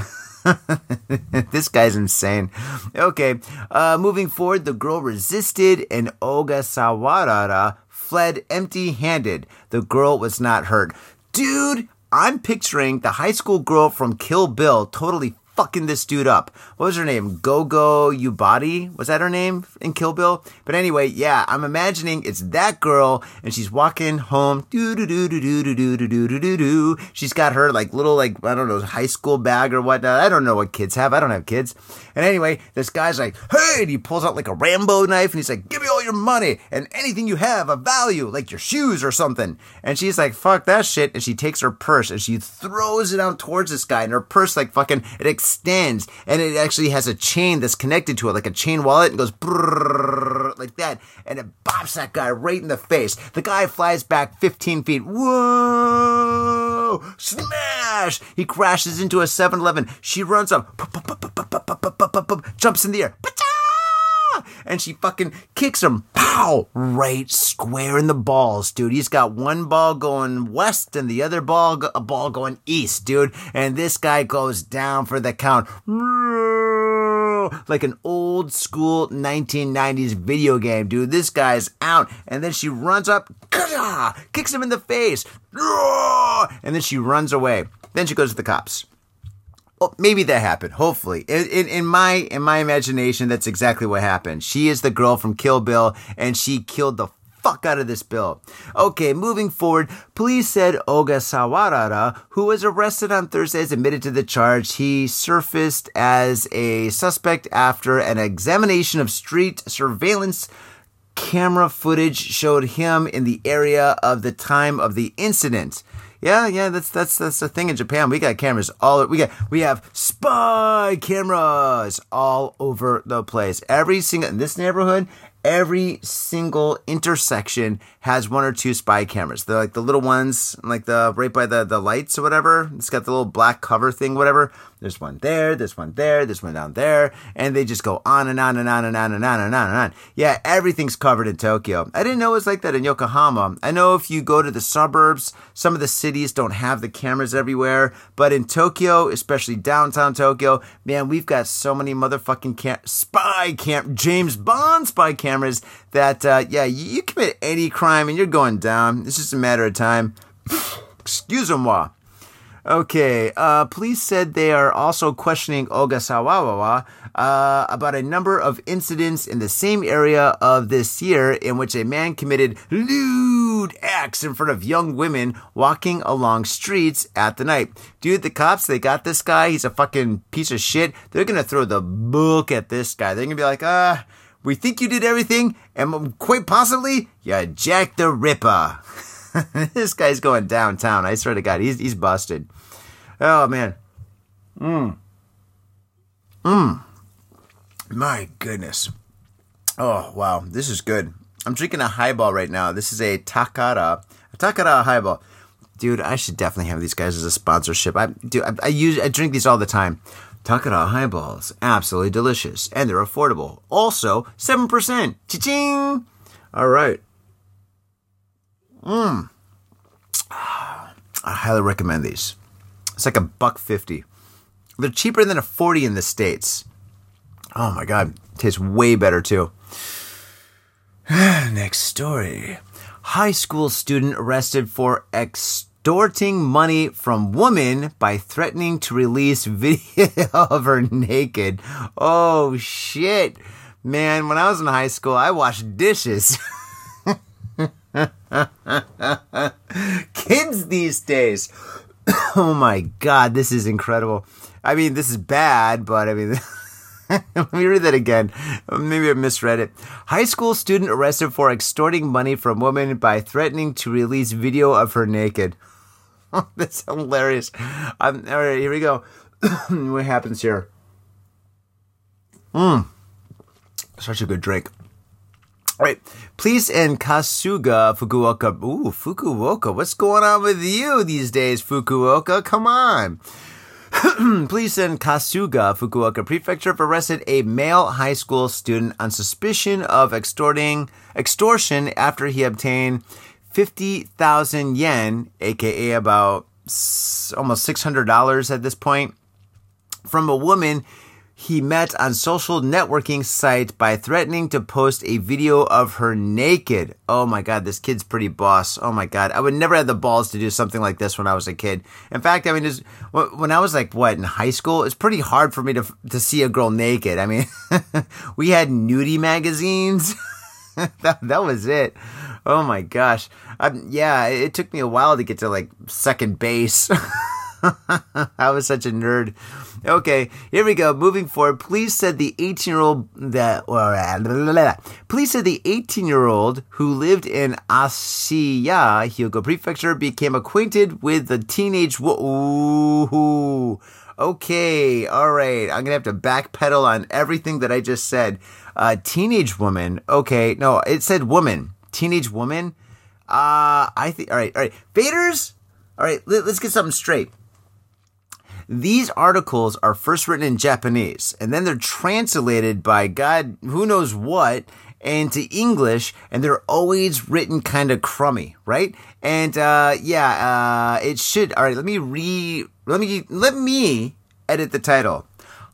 this guy's insane. Okay, uh, moving forward, the girl resisted and Ogasawara fled empty handed. The girl was not hurt. Dude, I'm picturing the high school girl from Kill Bill totally fucking this dude up. What was her name? Gogo Yubari? Was that her name in Kill Bill? But anyway, yeah, I'm imagining it's that girl and she's walking home. Do do do do do do do do do do do. She's got her like little like I don't know high school bag or whatnot. I don't know what kids have. I don't have kids. And anyway, this guy's like, hey, and he pulls out like a Rambo knife and he's like, give me all your money and anything you have of value, like your shoes or something. And she's like, fuck that shit. And she takes her purse and she throws it out towards this guy and her purse like fucking it extends and it actually has a chain that's connected to it, like a chain wallet, and goes like that, and it bops that guy right in the face. The guy flies back 15 feet. Whoa! Smash! He crashes into a 7 Eleven. She runs up, jumps in the air. And she fucking kicks him, pow, right square in the balls, dude. He's got one ball going west and the other ball, a ball going east, dude. And this guy goes down for the count. like an old school 1990s video game, dude. This guy's out. And then she runs up, kicks him in the face, and then she runs away. Then she goes to the cops. Well, maybe that happened. Hopefully, in, in, in my in my imagination, that's exactly what happened. She is the girl from Kill Bill, and she killed the fuck out of this bill. Okay, moving forward, police said Oga Sawarara, who was arrested on Thursday, has admitted to the charge. He surfaced as a suspect after an examination of street surveillance camera footage showed him in the area of the time of the incident. Yeah, yeah, that's that's that's the thing in Japan. We got cameras all over we got we have spy cameras all over the place. Every single in this neighborhood, every single intersection has one or two spy cameras. They're like the little ones, like the right by the the lights or whatever. It's got the little black cover thing, whatever. There's one there, there's one there, there's one down there, and they just go on and on and on and on and on and on and on. Yeah, everything's covered in Tokyo. I didn't know it was like that in Yokohama. I know if you go to the suburbs, some of the cities don't have the cameras everywhere, but in Tokyo, especially downtown Tokyo, man, we've got so many motherfucking cam- spy cam James Bond spy cameras that uh, yeah, you, commit any crime and you're going down. It's just a matter of time. Excuse-moi. Okay, uh, police said they are also questioning Ogasawa uh, about a number of incidents in the same area of this year in which a man committed lewd acts in front of young women walking along streets at the night. Dude, the cops, they got this guy. He's a fucking piece of shit. They're gonna throw the book at this guy. They're gonna be like, ah, we think you did everything, and quite possibly, you Jack the Ripper. this guy's going downtown. I swear to God, he's he's busted. Oh man. Mmm. Mmm. My goodness. Oh wow, this is good. I'm drinking a highball right now. This is a Takara, a Takara highball. Dude, I should definitely have these guys as a sponsorship. I do. I, I use. I drink these all the time. Takara highballs, absolutely delicious, and they're affordable. Also, seven percent. Cha-ching! All right. Mmm. I highly recommend these. It's like a buck fifty. They're cheaper than a forty in the states. Oh my god, tastes way better too. Next story. High school student arrested for extorting money from woman by threatening to release video of her naked. Oh shit. Man, when I was in high school, I washed dishes. Kids these days. oh my god, this is incredible. I mean, this is bad, but I mean, let me read that again. Maybe I misread it. High school student arrested for extorting money from woman by threatening to release video of her naked. That's hilarious. Um, all right, here we go. what happens here? Mmm. Such a good drink. All right. Police in Kasuga, Fukuoka. Ooh, Fukuoka. What's going on with you these days, Fukuoka? Come on. Police in Kasuga, Fukuoka Prefecture have arrested a male high school student on suspicion of extorting extortion after he obtained 50,000 yen, aka about almost $600 at this point, from a woman he met on social networking site by threatening to post a video of her naked. Oh my god, this kid's pretty boss. Oh my god, I would never have the balls to do something like this when I was a kid. In fact, I mean, just, when I was like what in high school, it's pretty hard for me to to see a girl naked. I mean, we had nudie magazines. that that was it. Oh my gosh. Um, yeah, it took me a while to get to like second base. I was such a nerd. Okay, here we go. Moving forward, police said the 18 year old that or, police said the 18 year old who lived in Ashiya, Hyogo Prefecture, became acquainted with the teenage. Wo-. Okay, all right. I'm gonna have to backpedal on everything that I just said. Uh, teenage woman. Okay, no, it said woman. Teenage woman. Uh, I think. All right, all right. Faders. All right, let, let's get something straight. These articles are first written in Japanese and then they're translated by God, who knows what, into English, and they're always written kind of crummy, right? And uh, yeah, uh, it should. All right, let me re. Let me let me edit the title.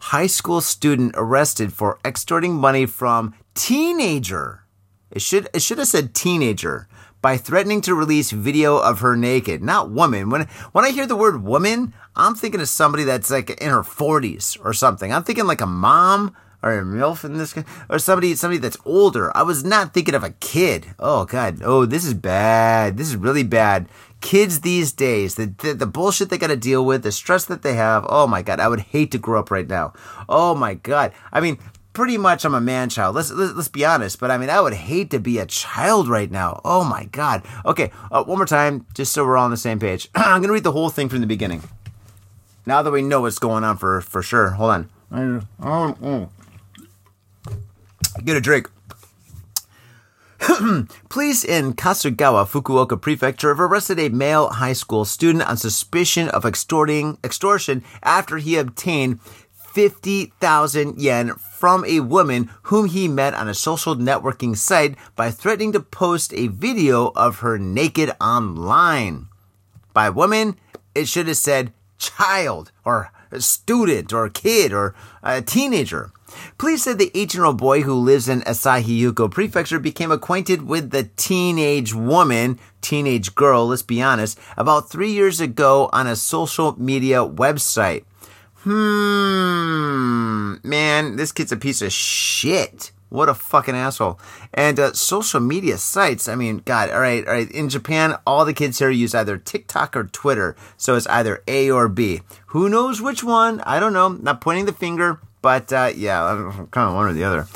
high school student arrested for extorting money from teenager. It should it should have said teenager by threatening to release video of her naked, not woman. When when I hear the word woman, I'm thinking of somebody that's like in her 40s or something. I'm thinking like a mom or a milf in this or somebody somebody that's older. I was not thinking of a kid. Oh god. Oh, this is bad. This is really bad. Kids these days, the, the, the bullshit they got to deal with, the stress that they have. Oh my god, I would hate to grow up right now. Oh my god. I mean, pretty much I'm a man child. Let's, let's, let's be honest, but I mean, I would hate to be a child right now. Oh my god. Okay, uh, one more time, just so we're all on the same page. I'm gonna read the whole thing from the beginning. Now that we know what's going on for for sure. Hold on. Get a drink. Police in Kasugawa, Fukuoka Prefecture have arrested a male high school student on suspicion of extorting extortion after he obtained 50,000 yen from a woman whom he met on a social networking site by threatening to post a video of her naked online. By woman, it should have said child or student or kid or a teenager. Police said the 18 year old boy who lives in Asahiyuko Prefecture became acquainted with the teenage woman, teenage girl, let's be honest, about three years ago on a social media website. Hmm, man, this kid's a piece of shit. What a fucking asshole. And uh, social media sites, I mean, God, all right, all right. In Japan, all the kids here use either TikTok or Twitter. So it's either A or B. Who knows which one? I don't know. Not pointing the finger, but uh, yeah, kind of one or the other.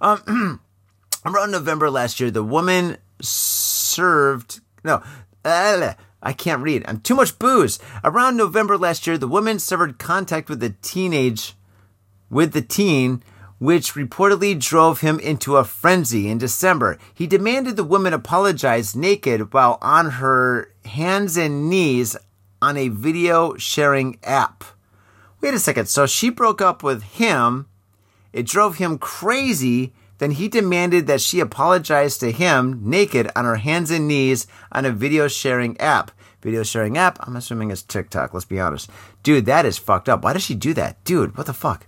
Um, around November last year, the woman served, no, uh, I can't read. I'm too much booze. Around November last year, the woman severed contact with the teenage, with the teen, which reportedly drove him into a frenzy in December. He demanded the woman apologize naked while on her hands and knees on a video sharing app. Wait a second. So she broke up with him. It drove him crazy. Then he demanded that she apologize to him naked on her hands and knees on a video sharing app. Video sharing app, I'm assuming it's TikTok, let's be honest. Dude, that is fucked up. Why does she do that? Dude, what the fuck?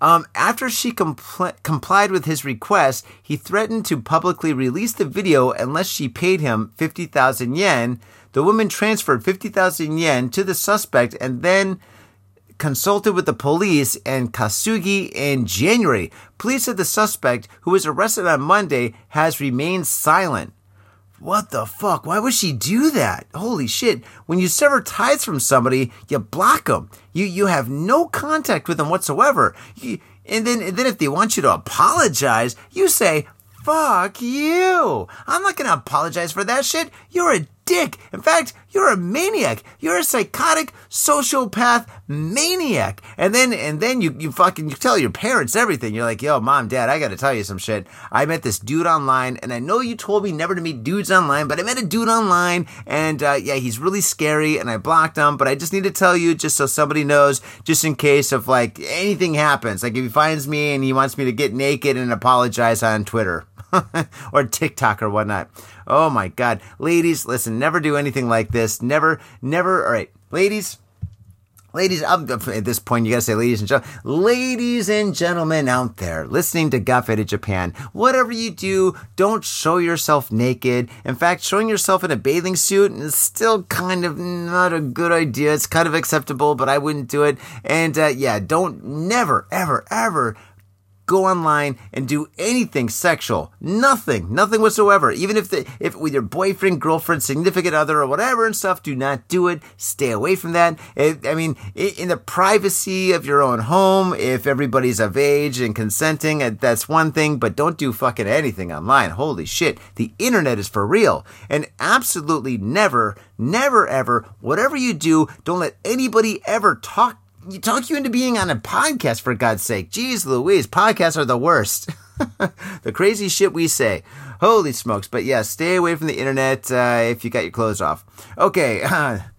Um, after she compl- complied with his request, he threatened to publicly release the video unless she paid him 50,000 yen. The woman transferred 50,000 yen to the suspect and then consulted with the police and Kasugi in January. Police said the suspect, who was arrested on Monday, has remained silent. What the fuck? Why would she do that? Holy shit. When you sever ties from somebody, you block them. You, you have no contact with them whatsoever. You, and then, and then if they want you to apologize, you say, fuck you. I'm not going to apologize for that shit. You're a dick. In fact, you're a maniac. You're a psychotic sociopath maniac. And then and then you, you fucking you tell your parents everything. You're like, yo, mom, dad, I gotta tell you some shit. I met this dude online, and I know you told me never to meet dudes online, but I met a dude online, and uh, yeah, he's really scary, and I blocked him. But I just need to tell you, just so somebody knows, just in case of like anything happens. Like if he finds me and he wants me to get naked and apologize on Twitter. or TikTok or whatnot. Oh my God. Ladies, listen, never do anything like this. Never, never. All right, ladies. Ladies, I'm, at this point, you gotta say, ladies and gentlemen, ladies and gentlemen out there listening to Faded Japan, whatever you do, don't show yourself naked. In fact, showing yourself in a bathing suit is still kind of not a good idea. It's kind of acceptable, but I wouldn't do it. And uh, yeah, don't never, ever, ever go online and do anything sexual. Nothing, nothing whatsoever. Even if the if with your boyfriend, girlfriend, significant other, or whatever and stuff, do not do it. Stay away from that. It, I mean, in the privacy of your own home, if everybody's of age and consenting, uh, that's one thing. But don't do fucking anything online. Holy shit, the internet is for real, and absolutely never, never, ever, whatever you do, don't let anybody ever talk you talk you into being on a podcast for God's sake. Jeez Louise, podcasts are the worst. the crazy shit we say. Holy smokes. But yeah, stay away from the internet uh, if you got your clothes off. Okay.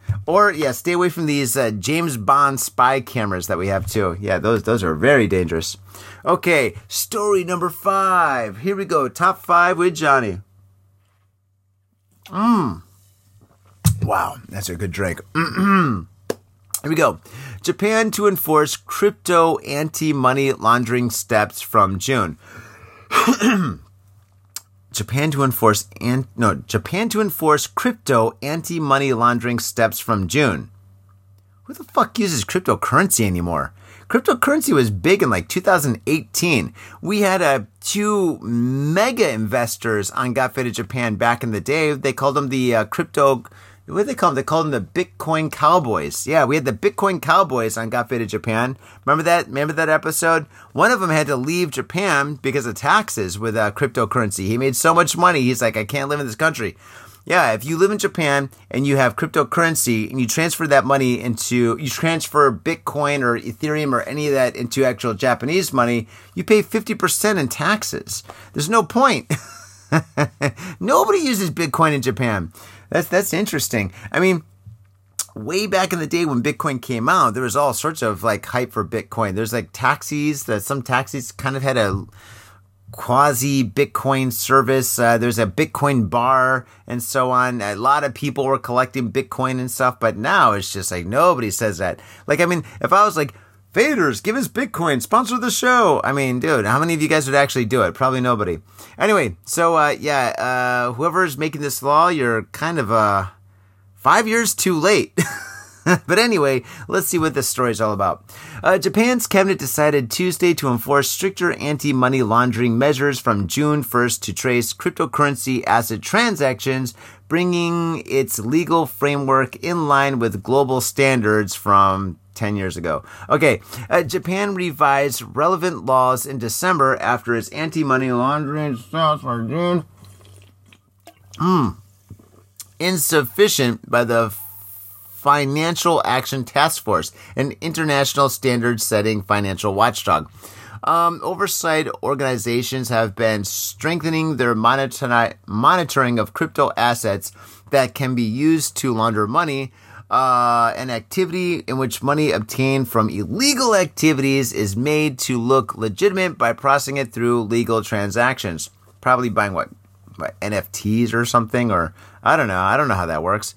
or yeah, stay away from these uh, James Bond spy cameras that we have too. Yeah, those those are very dangerous. Okay, story number five. Here we go. Top five with Johnny. Mmm. Wow, that's a good drink. Here we go. Japan to enforce crypto anti-money laundering steps from June. Japan to enforce and no Japan to enforce crypto anti-money laundering steps from June. Who the fuck uses cryptocurrency anymore? Cryptocurrency was big in like 2018. We had uh, two mega investors on Got Faded Japan back in the day. They called them the uh, crypto. What did they call them? They called them the Bitcoin Cowboys. Yeah, we had the Bitcoin Cowboys on Got Faded Japan. Remember that? Remember that episode? One of them had to leave Japan because of taxes with uh, cryptocurrency. He made so much money. He's like, I can't live in this country. Yeah, if you live in Japan and you have cryptocurrency and you transfer that money into, you transfer Bitcoin or Ethereum or any of that into actual Japanese money, you pay 50% in taxes. There's no point. Nobody uses Bitcoin in Japan. That's, that's interesting. I mean, way back in the day when Bitcoin came out, there was all sorts of like hype for Bitcoin. There's like taxis that some taxis kind of had a quasi Bitcoin service. Uh, there's a Bitcoin bar and so on. A lot of people were collecting Bitcoin and stuff, but now it's just like nobody says that. Like, I mean, if I was like, Faders, give us Bitcoin, sponsor the show. I mean, dude, how many of you guys would actually do it? Probably nobody. Anyway, so uh, yeah, uh, whoever's making this law, you're kind of uh, five years too late. but anyway, let's see what this story is all about. Uh, Japan's cabinet decided Tuesday to enforce stricter anti money laundering measures from June 1st to trace cryptocurrency asset transactions, bringing its legal framework in line with global standards from 10 years ago. Okay, uh, Japan revised relevant laws in December after its anti money laundering steps were deemed hmm, insufficient by the Financial Action Task Force, an international standard setting financial watchdog. Um, oversight organizations have been strengthening their monitor- monitoring of crypto assets that can be used to launder money. Uh, an activity in which money obtained from illegal activities is made to look legitimate by processing it through legal transactions. Probably buying what NFTs or something, or I don't know. I don't know how that works.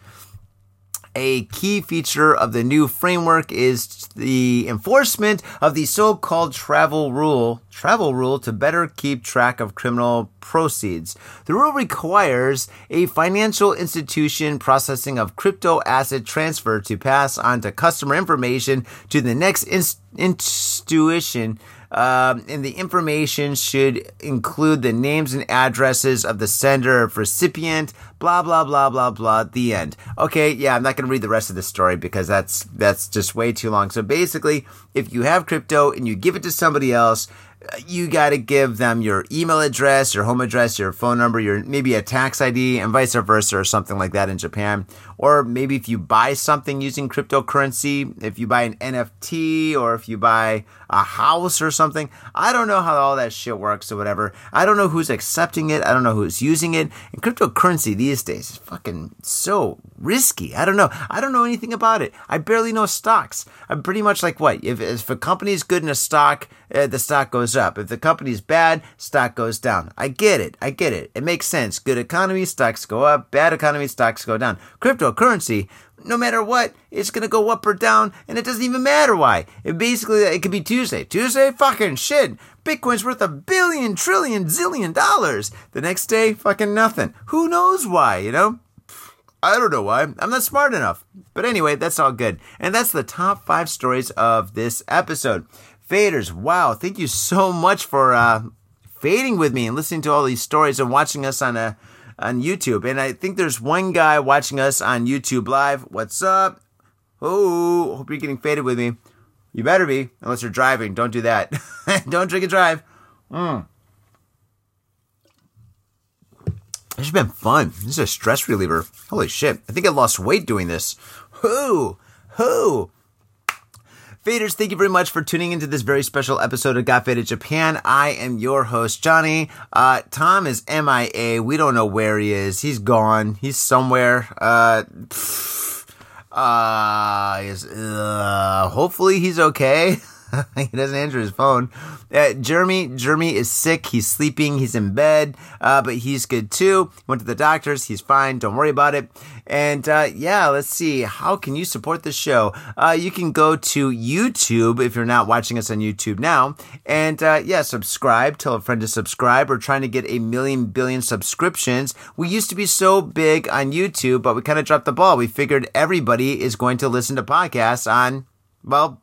A key feature of the new framework is the enforcement of the so-called travel rule, travel rule to better keep track of criminal proceeds. The rule requires a financial institution processing of crypto asset transfer to pass on to customer information to the next inst- institution um, and the information should include the names and addresses of the sender of recipient, blah blah blah blah blah. The end. Okay, yeah, I'm not going to read the rest of the story because that's that's just way too long. So basically, if you have crypto and you give it to somebody else, you got to give them your email address, your home address, your phone number, your maybe a tax ID, and vice versa, or something like that in Japan. Or maybe if you buy something using cryptocurrency, if you buy an NFT or if you buy a house or something, I don't know how all that shit works or whatever. I don't know who's accepting it. I don't know who's using it. And cryptocurrency these days is fucking so risky. I don't know. I don't know anything about it. I barely know stocks. I'm pretty much like what if if a company's good in a stock, uh, the stock goes up. If the company's bad, stock goes down. I get it. I get it. It makes sense. Good economy, stocks go up. Bad economy, stocks go down. Cryptocurrency, no matter what, it's gonna go up or down, and it doesn't even matter why. It basically it could be Tuesday. Tuesday, fucking shit. Bitcoin's worth a billion, trillion, zillion dollars. The next day, fucking nothing. Who knows why? You know. I don't know why. I'm not smart enough. But anyway, that's all good. And that's the top five stories of this episode. Faders, wow, thank you so much for uh, fading with me and listening to all these stories and watching us on a on YouTube. And I think there's one guy watching us on YouTube Live. What's up? Oh, hope you're getting faded with me. You better be, unless you're driving. Don't do that. Don't drink and drive. Mm. This has been fun. This is a stress reliever. Holy shit. I think I lost weight doing this. Who? Who? Faders, thank you very much for tuning into this very special episode of Got Faded Japan. I am your host, Johnny. Uh, Tom is MIA. We don't know where he is. He's gone. He's somewhere. Uh, uh, uh hopefully he's okay. he doesn't answer his phone. Uh, Jeremy, Jeremy is sick. He's sleeping. He's in bed, uh, but he's good too. Went to the doctors. He's fine. Don't worry about it. And uh, yeah, let's see. How can you support the show? Uh, you can go to YouTube if you're not watching us on YouTube now, and uh, yeah, subscribe. Tell a friend to subscribe. We're trying to get a million billion subscriptions. We used to be so big on YouTube, but we kind of dropped the ball. We figured everybody is going to listen to podcasts on well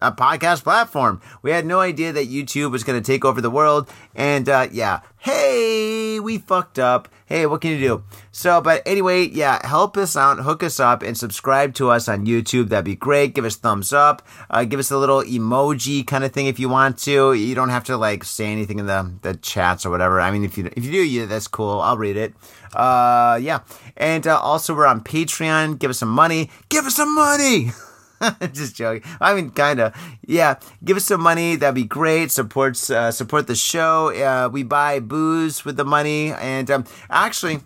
a podcast platform. We had no idea that YouTube was going to take over the world. And uh, yeah, hey, we fucked up. Hey, what can you do? So, but anyway, yeah, help us out, hook us up, and subscribe to us on YouTube. That'd be great. Give us thumbs up. Uh, give us a little emoji kind of thing if you want to. You don't have to like say anything in the, the chats or whatever. I mean, if you if you do, yeah, that's cool. I'll read it. Uh, yeah, and uh, also we're on Patreon. Give us some money. Give us some money. just joking. I mean, kind of. Yeah, give us some money. That'd be great. Supports uh, support the show. Uh, we buy booze with the money, and um, actually,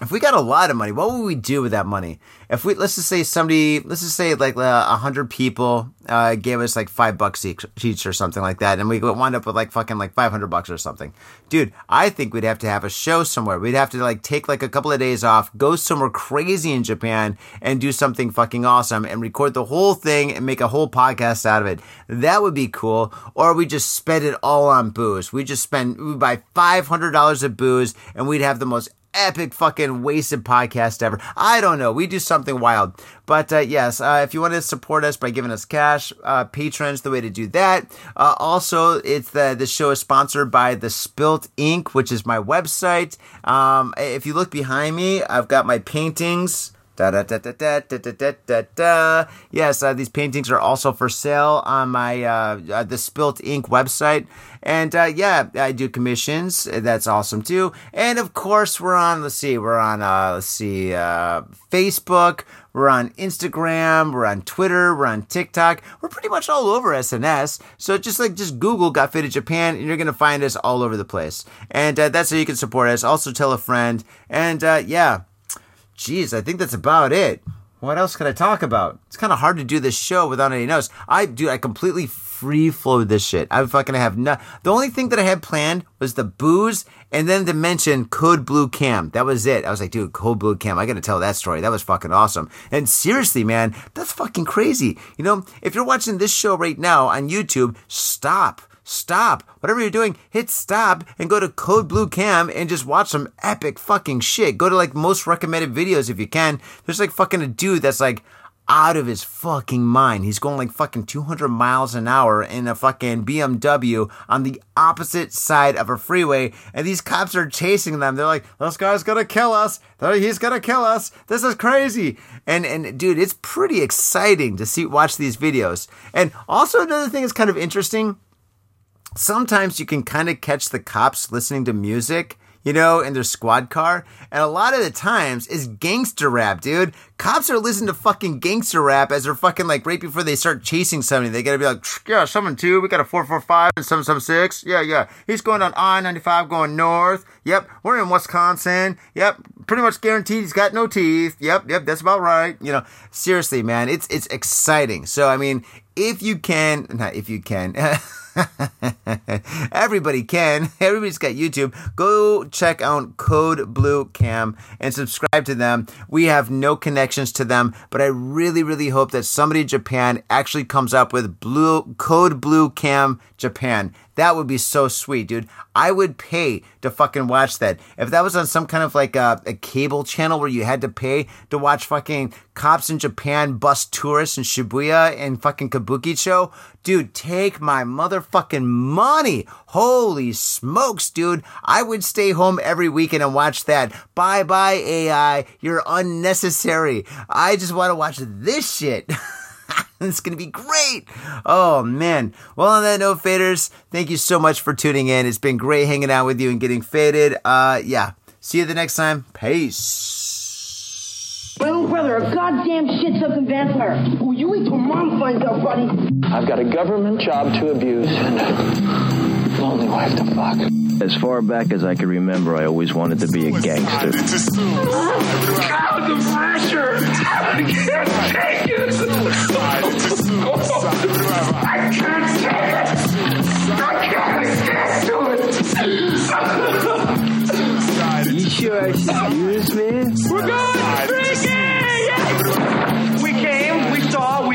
if we got a lot of money, what would we do with that money? If we let's just say somebody, let's just say like uh, a uh, hundred people uh, gave us like five bucks each, each or something like that, and we wind up with like fucking like five hundred bucks or something, dude. I think we'd have to have a show somewhere. We'd have to like take like a couple of days off, go somewhere crazy in Japan, and do something fucking awesome, and record the whole thing and make a whole podcast out of it. That would be cool. Or we just spend it all on booze. We just spend we buy five hundred dollars of booze, and we'd have the most epic fucking wasted podcast ever. I don't know. We do something wild. But uh, yes, uh, if you want to support us by giving us cash, uh, Patreon's the way to do that. Uh, also, it's the the show is sponsored by the Spilt Ink, which is my website. Um, if you look behind me, I've got my paintings. Da, da, da, da, da, da, da, da, da. Yes, uh, these paintings are also for sale on my uh, uh, the Spilt Ink website, and uh, yeah, I do commissions. That's awesome too. And of course, we're on. Let's see, we're on. Uh, let's see, uh, Facebook. We're on Instagram. We're on Twitter. We're on TikTok. We're pretty much all over SNS. So just like just Google Got Faded Japan, and you're gonna find us all over the place. And uh, that's how you can support us. Also, tell a friend. And uh, yeah. Jeez, I think that's about it. What else could I talk about? It's kind of hard to do this show without any notes. I do. I completely free flowed this shit. I'm fucking have no. The only thing that I had planned was the booze, and then to mention Code Blue Cam. That was it. I was like, dude, Code Blue Cam. I got to tell that story. That was fucking awesome. And seriously, man, that's fucking crazy. You know, if you're watching this show right now on YouTube, stop stop. Whatever you're doing, hit stop and go to Code Blue Cam and just watch some epic fucking shit. Go to like most recommended videos if you can. There's like fucking a dude that's like out of his fucking mind. He's going like fucking 200 miles an hour in a fucking BMW on the opposite side of a freeway, and these cops are chasing them. They're like, "This guy's gonna kill us. He's gonna kill us. This is crazy." And and dude, it's pretty exciting to see watch these videos. And also another thing that's kind of interesting sometimes you can kind of catch the cops listening to music, you know, in their squad car. And a lot of the times is gangster rap, dude. Cops are listening to fucking gangster rap as they're fucking like right before they start chasing somebody. They gotta be like, yeah, someone two, we got a 445 and 776. Yeah, yeah. He's going on I 95 going north. Yep. We're in Wisconsin. Yep. Pretty much guaranteed he's got no teeth. Yep. Yep. That's about right. You know, seriously, man, it's, it's exciting. So, I mean, if you can, not if you can. Everybody can. Everybody's got YouTube. Go check out Code Blue Cam and subscribe to them. We have no connections to them, but I really, really hope that somebody in Japan actually comes up with Blue Code Blue Cam Japan. That would be so sweet, dude. I would pay to fucking watch that. If that was on some kind of like a, a, cable channel where you had to pay to watch fucking cops in Japan bust tourists in Shibuya and fucking Kabukicho, dude, take my motherfucking money. Holy smokes, dude. I would stay home every weekend and watch that. Bye bye, AI. You're unnecessary. I just want to watch this shit. it's going to be great. Oh, man. Well, on that note, faders, thank you so much for tuning in. It's been great hanging out with you and getting faded. Uh, yeah. See you the next time. Peace. My little brother, a goddamn shit-sucking vampire. Wait till mom finds out, buddy. I've got a government job to abuse and a lonely wife to fuck. As far back as I can remember, I always wanted to be a gangster. God, the pressure! I can't take it! I can't take it! I can't stand to it! You sure I should use me? We're going freaking!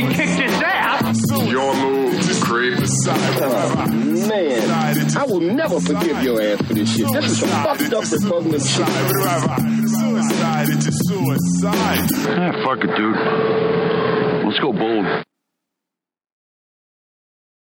We kicked his ass. Your move, creep. Oh, man, I will never forgive your ass for this shit. This is some fucked up repugnant shit. Suicide, it's a suicide. Ah, fuck it, dude. Let's go bold.